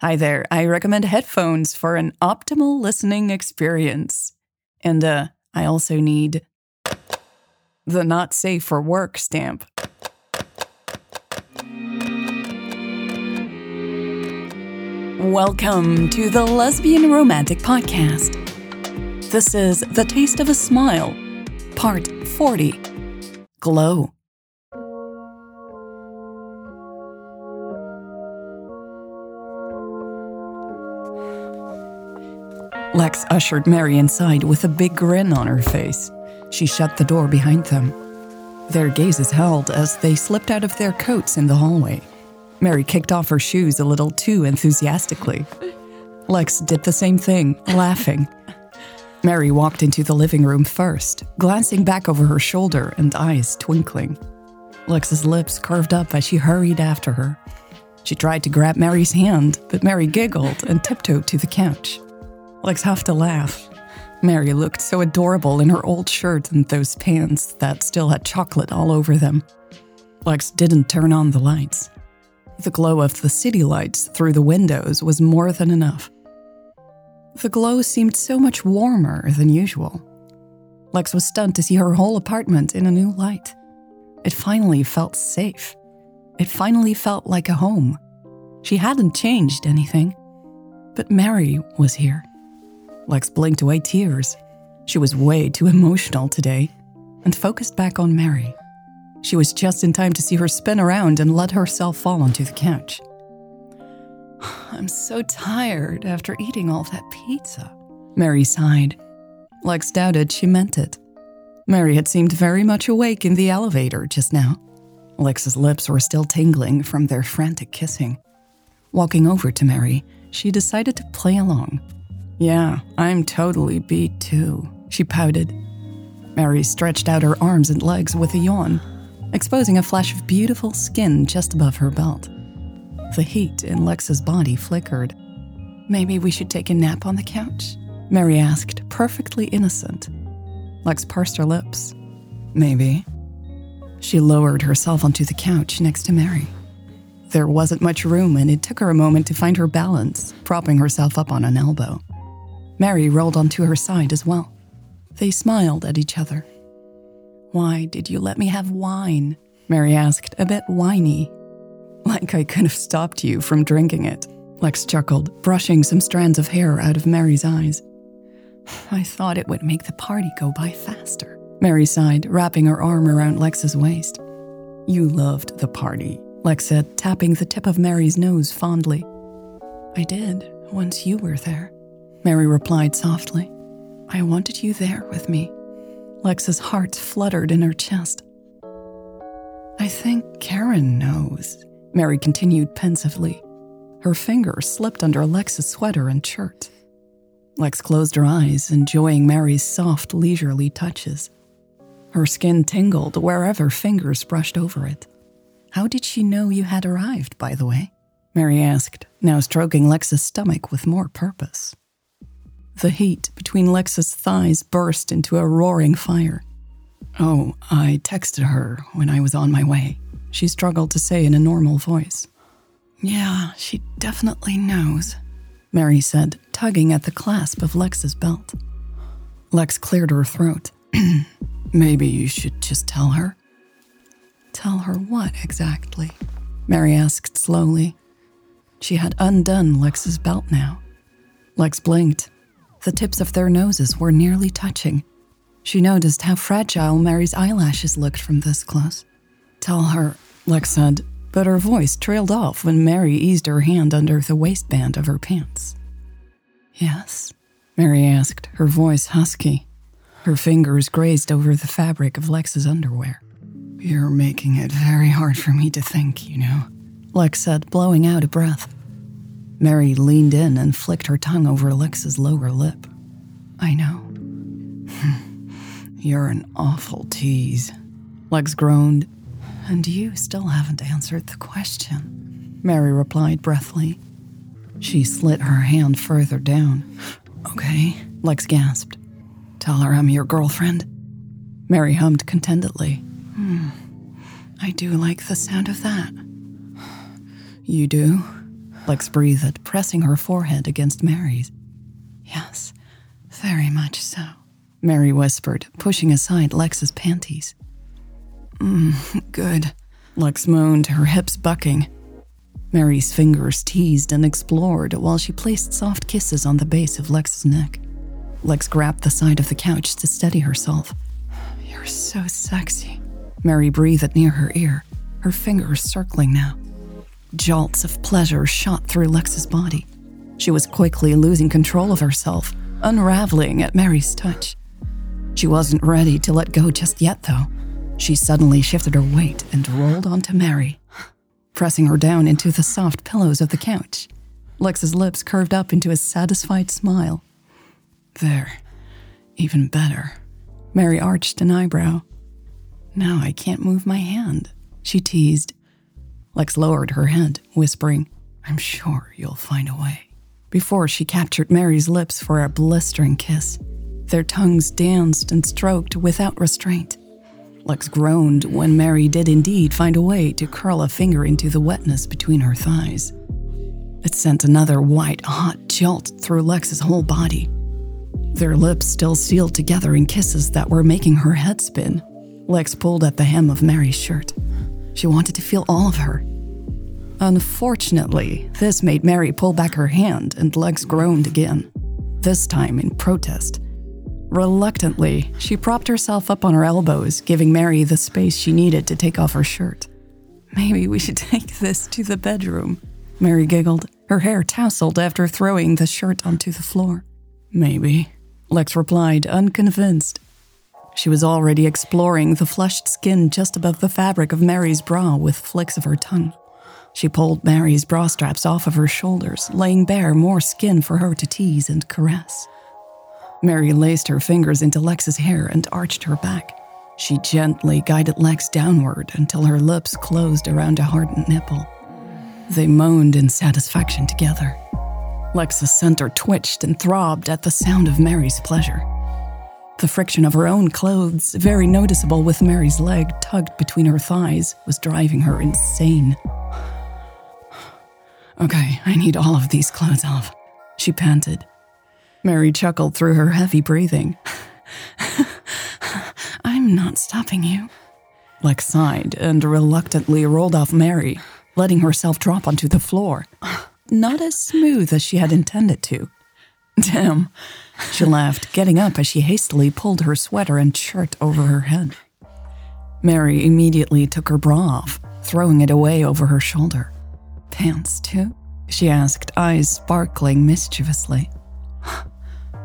Hi there. I recommend headphones for an optimal listening experience. And uh, I also need the not safe for work stamp. Welcome to the Lesbian Romantic Podcast. This is The Taste of a Smile, Part 40 Glow. Lex ushered Mary inside with a big grin on her face. She shut the door behind them. Their gazes held as they slipped out of their coats in the hallway. Mary kicked off her shoes a little too enthusiastically. Lex did the same thing, laughing. Mary walked into the living room first, glancing back over her shoulder and eyes twinkling. Lex's lips curved up as she hurried after her. She tried to grab Mary's hand, but Mary giggled and tiptoed to the couch. Lex have to laugh. Mary looked so adorable in her old shirt and those pants that still had chocolate all over them. Lex didn't turn on the lights. The glow of the city lights through the windows was more than enough. The glow seemed so much warmer than usual. Lex was stunned to see her whole apartment in a new light. It finally felt safe. It finally felt like a home. She hadn't changed anything. But Mary was here. Lex blinked away tears. She was way too emotional today and focused back on Mary. She was just in time to see her spin around and let herself fall onto the couch. I'm so tired after eating all that pizza, Mary sighed. Lex doubted she meant it. Mary had seemed very much awake in the elevator just now. Lex's lips were still tingling from their frantic kissing. Walking over to Mary, she decided to play along. Yeah, I'm totally beat too, she pouted. Mary stretched out her arms and legs with a yawn, exposing a flash of beautiful skin just above her belt. The heat in Lex's body flickered. Maybe we should take a nap on the couch? Mary asked, perfectly innocent. Lex pursed her lips. Maybe. She lowered herself onto the couch next to Mary. There wasn't much room, and it took her a moment to find her balance, propping herself up on an elbow. Mary rolled onto her side as well. They smiled at each other. Why did you let me have wine? Mary asked, a bit whiny. Like I could have stopped you from drinking it. Lex chuckled, brushing some strands of hair out of Mary's eyes. I thought it would make the party go by faster. Mary sighed, wrapping her arm around Lex's waist. You loved the party, Lex said, tapping the tip of Mary's nose fondly. I did, once you were there. Mary replied softly. I wanted you there with me. Lex's heart fluttered in her chest. I think Karen knows, Mary continued pensively. Her fingers slipped under Lex's sweater and shirt. Lex closed her eyes, enjoying Mary's soft, leisurely touches. Her skin tingled wherever fingers brushed over it. How did she know you had arrived, by the way? Mary asked, now stroking Lex's stomach with more purpose. The heat between Lex's thighs burst into a roaring fire. Oh, I texted her when I was on my way, she struggled to say in a normal voice. Yeah, she definitely knows, Mary said, tugging at the clasp of Lex's belt. Lex cleared her throat. Maybe you should just tell her. Tell her what exactly? Mary asked slowly. She had undone Lex's belt now. Lex blinked. The tips of their noses were nearly touching. She noticed how fragile Mary's eyelashes looked from this close. Tell her, Lex said, but her voice trailed off when Mary eased her hand under the waistband of her pants. Yes? Mary asked, her voice husky. Her fingers grazed over the fabric of Lex's underwear. You're making it very hard for me to think, you know, Lex said, blowing out a breath. Mary leaned in and flicked her tongue over Lex's lower lip. I know. You're an awful tease. Lex groaned. And you still haven't answered the question, Mary replied breathly. She slit her hand further down. Okay, Lex gasped. Tell her I'm your girlfriend. Mary hummed contentedly. Hmm. I do like the sound of that. You do? Lex breathed, pressing her forehead against Mary's. Yes, very much so, Mary whispered, pushing aside Lex's panties. Mm, good. Lex moaned, her hips bucking. Mary's fingers teased and explored while she placed soft kisses on the base of Lex's neck. Lex grabbed the side of the couch to steady herself. You're so sexy. Mary breathed near her ear, her fingers circling now. Jolts of pleasure shot through Lex's body. She was quickly losing control of herself, unraveling at Mary's touch. She wasn't ready to let go just yet, though. She suddenly shifted her weight and rolled onto Mary, pressing her down into the soft pillows of the couch. Lex's lips curved up into a satisfied smile. There, even better. Mary arched an eyebrow. Now I can't move my hand, she teased. Lex lowered her head, whispering, I'm sure you'll find a way. Before she captured Mary's lips for a blistering kiss, their tongues danced and stroked without restraint. Lex groaned when Mary did indeed find a way to curl a finger into the wetness between her thighs. It sent another white, hot jolt through Lex's whole body. Their lips still sealed together in kisses that were making her head spin. Lex pulled at the hem of Mary's shirt. She wanted to feel all of her. Unfortunately, this made Mary pull back her hand and Lex groaned again, this time in protest. Reluctantly, she propped herself up on her elbows, giving Mary the space she needed to take off her shirt. Maybe we should take this to the bedroom, Mary giggled, her hair tousled after throwing the shirt onto the floor. Maybe, Lex replied, unconvinced. She was already exploring the flushed skin just above the fabric of Mary's bra with flicks of her tongue. She pulled Mary's bra straps off of her shoulders, laying bare more skin for her to tease and caress. Mary laced her fingers into Lex's hair and arched her back. She gently guided Lex downward until her lips closed around a hardened nipple. They moaned in satisfaction together. Lex's center twitched and throbbed at the sound of Mary's pleasure. The friction of her own clothes, very noticeable with Mary's leg tugged between her thighs, was driving her insane. Okay, I need all of these clothes off, she panted, Mary chuckled through her heavy breathing. I'm not stopping you. Lex sighed and reluctantly rolled off Mary, letting herself drop onto the floor. Not as smooth as she had intended to. Damn, she laughed, getting up as she hastily pulled her sweater and shirt over her head. Mary immediately took her bra off, throwing it away over her shoulder. Pants, too? She asked, eyes sparkling mischievously.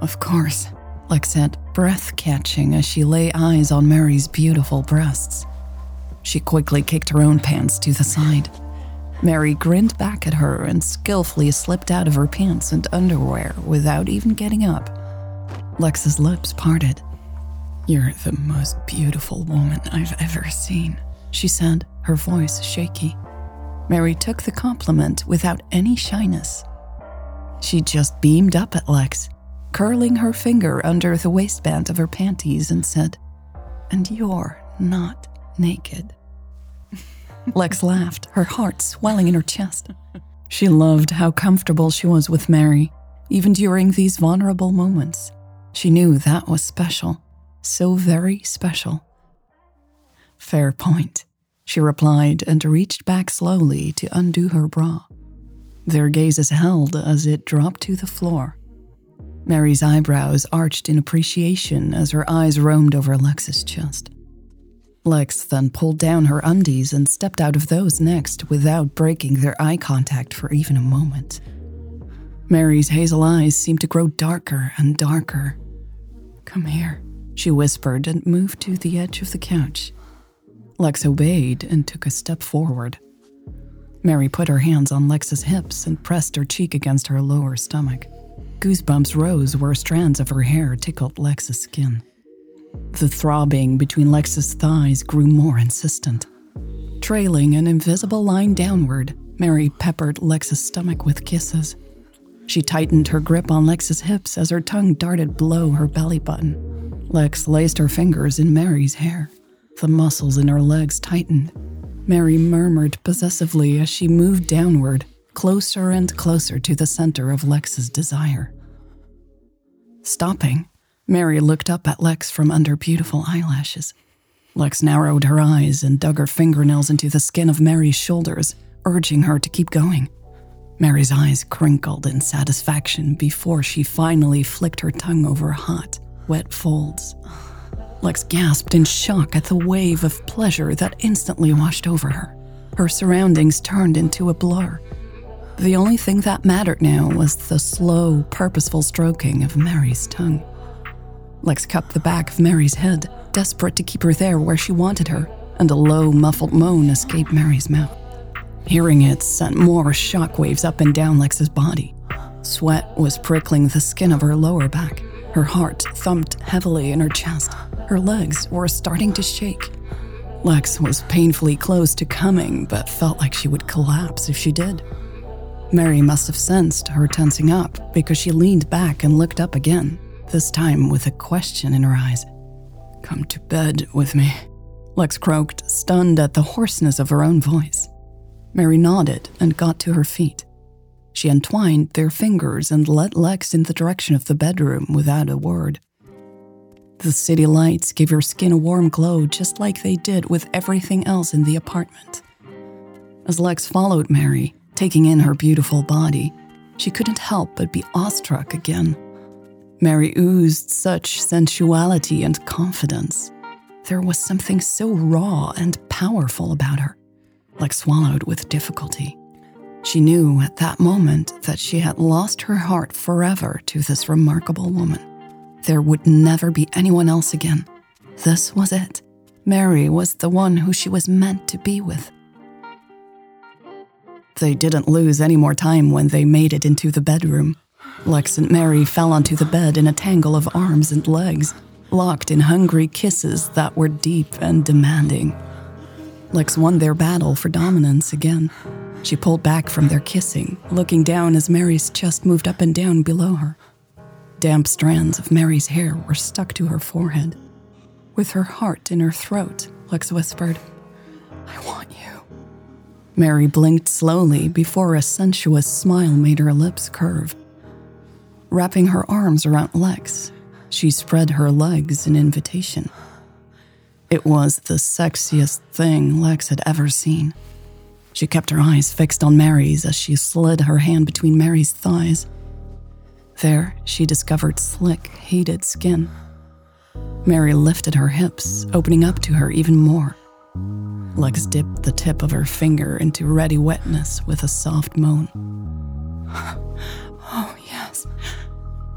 Of course, Lex said, breath catching as she lay eyes on Mary's beautiful breasts. She quickly kicked her own pants to the side. Mary grinned back at her and skillfully slipped out of her pants and underwear without even getting up. Lex's lips parted. You're the most beautiful woman I've ever seen, she said, her voice shaky. Mary took the compliment without any shyness. She just beamed up at Lex, curling her finger under the waistband of her panties, and said, And you're not naked. Lex laughed, her heart swelling in her chest. She loved how comfortable she was with Mary, even during these vulnerable moments. She knew that was special, so very special. Fair point. she replied and reached back slowly to undo her bra. Their gazes held as it dropped to the floor. Mary's eyebrows arched in appreciation as her eyes roamed over Lex's chest. Lex then pulled down her undies and stepped out of those next without breaking their eye contact for even a moment. Mary's hazel eyes seemed to grow darker and darker. Come here, she whispered and moved to the edge of the couch. Lex obeyed and took a step forward. Mary put her hands on Lex's hips and pressed her cheek against her lower stomach. Goosebumps rose where strands of her hair tickled Lex's skin. The throbbing between Lex's thighs grew more insistent. Trailing an invisible line downward, Mary peppered Lex's stomach with kisses. She tightened her grip on Lex's hips as her tongue darted below her belly button. Lex laced her fingers in Mary's hair. The muscles in her legs tightened. Mary murmured possessively as she moved downward, closer and closer to the center of Lex's desire. Stopping, Mary looked up at Lex from under beautiful eyelashes. Lex narrowed her eyes and dug her fingernails into the skin of Mary's shoulders, urging her to keep going. Mary's eyes crinkled in satisfaction before she finally flicked her tongue over hot, wet folds. Lex gasped in shock at the wave of pleasure that instantly washed over her. Her surroundings turned into a blur. The only thing that mattered now was the slow, purposeful stroking of Mary's tongue. Lex cupped the back of Mary's head, desperate to keep her there where she wanted her, and a low, muffled moan escaped Mary's mouth. Hearing it sent more shockwaves up and down Lex's body. Sweat was prickling the skin of her lower back. Her heart thumped heavily in her chest. Her legs were starting to shake. Lex was painfully close to coming, but felt like she would collapse if she did. Mary must have sensed her tensing up because she leaned back and looked up again, this time with a question in her eyes. Come to bed with me, Lex croaked, stunned at the hoarseness of her own voice. Mary nodded and got to her feet. She entwined their fingers and led Lex in the direction of the bedroom without a word. The city lights gave her skin a warm glow just like they did with everything else in the apartment. As Lex followed Mary, taking in her beautiful body, she couldn't help but be awestruck again. Mary oozed such sensuality and confidence. There was something so raw and powerful about her Lex swallowed with difficulty. She knew at that moment that she had lost her heart forever to this remarkable woman. There would never be anyone else again. This was it. Mary was the one who she was meant to be with. They didn't lose any more time when they made it into the bedroom. Lex and Mary fell onto the bed in a tangle of arms and legs, locked in hungry kisses that were deep and demanding. Lex won their battle for dominance again. She pulled back from their kissing, looking down as Mary's chest moved up and down below her. Damp strands of Mary's hair were stuck to her forehead. With her heart in her throat, Lex whispered, I want you. Mary blinked slowly before a sensuous smile made her lips curve. Wrapping her arms around Lex, she spread her legs in invitation. It was the sexiest thing Lex had ever seen. She kept her eyes fixed on Mary's as she slid her hand between Mary's thighs. There, she discovered slick, heated skin. Mary lifted her hips, opening up to her even more. Lex dipped the tip of her finger into ready wetness with a soft moan.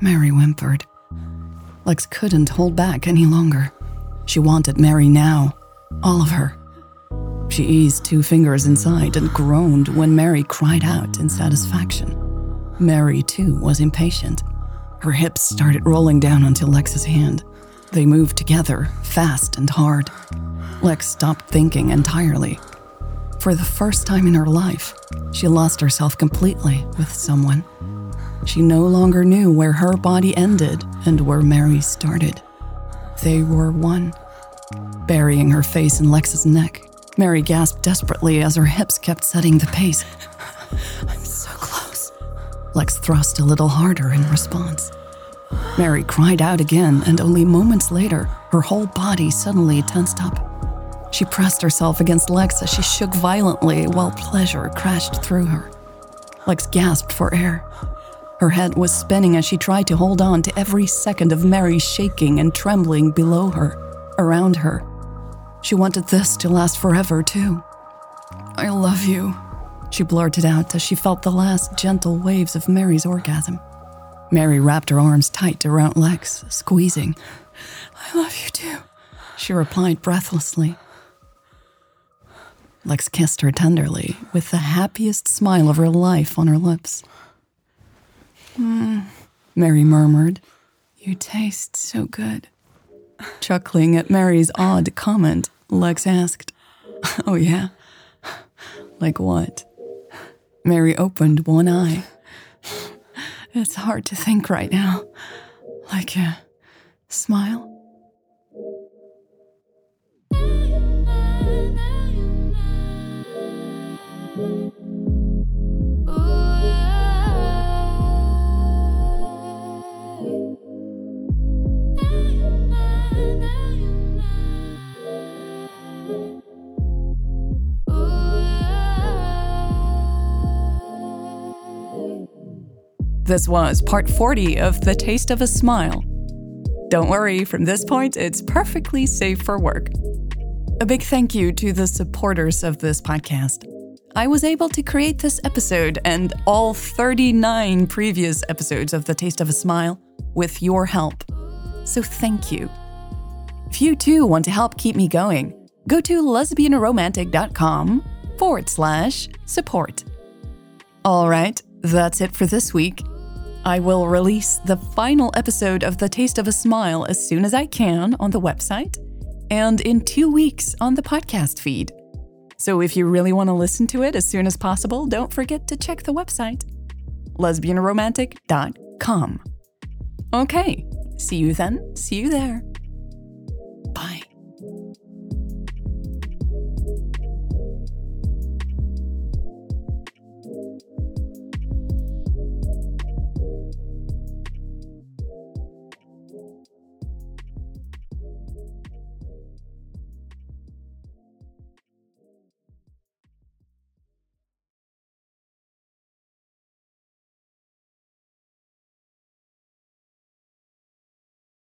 Mary whimpered. Lex couldn't hold back any longer. She wanted Mary now, all of her. She eased two fingers inside and groaned when Mary cried out in satisfaction. Mary, too, was impatient. Her hips started rolling down onto Lex's hand. They moved together, fast and hard. Lex stopped thinking entirely. For the first time in her life, she lost herself completely with someone. She no longer knew where her body ended and where Mary started. They were one. Burying her face in Lex's neck, Mary gasped desperately as her hips kept setting the pace. I'm so close. Lex thrust a little harder in response. Mary cried out again, and only moments later, her whole body suddenly tensed up. She pressed herself against Lex as she shook violently while pleasure crashed through her. Lex gasped for air. Her head was spinning as she tried to hold on to every second of Mary shaking and trembling below her, around her. She wanted this to last forever, too. I love you, she blurted out as she felt the last gentle waves of Mary's orgasm. Mary wrapped her arms tight around Lex, squeezing. I love you too, she replied breathlessly. Lex kissed her tenderly, with the happiest smile of her life on her lips. Mm, Mary murmured. You taste so good. Chuckling at Mary's odd comment, Lex asked, Oh, yeah? Like what? Mary opened one eye. It's hard to think right now. Like a smile? This was part 40 of The Taste of a Smile. Don't worry, from this point, it's perfectly safe for work. A big thank you to the supporters of this podcast. I was able to create this episode and all 39 previous episodes of The Taste of a Smile with your help. So thank you. If you too want to help keep me going, go to lesbianromantic.com forward slash support. All right, that's it for this week. I will release the final episode of The Taste of a Smile as soon as I can on the website and in two weeks on the podcast feed. So if you really want to listen to it as soon as possible, don't forget to check the website lesbianromantic.com. Okay, see you then, see you there.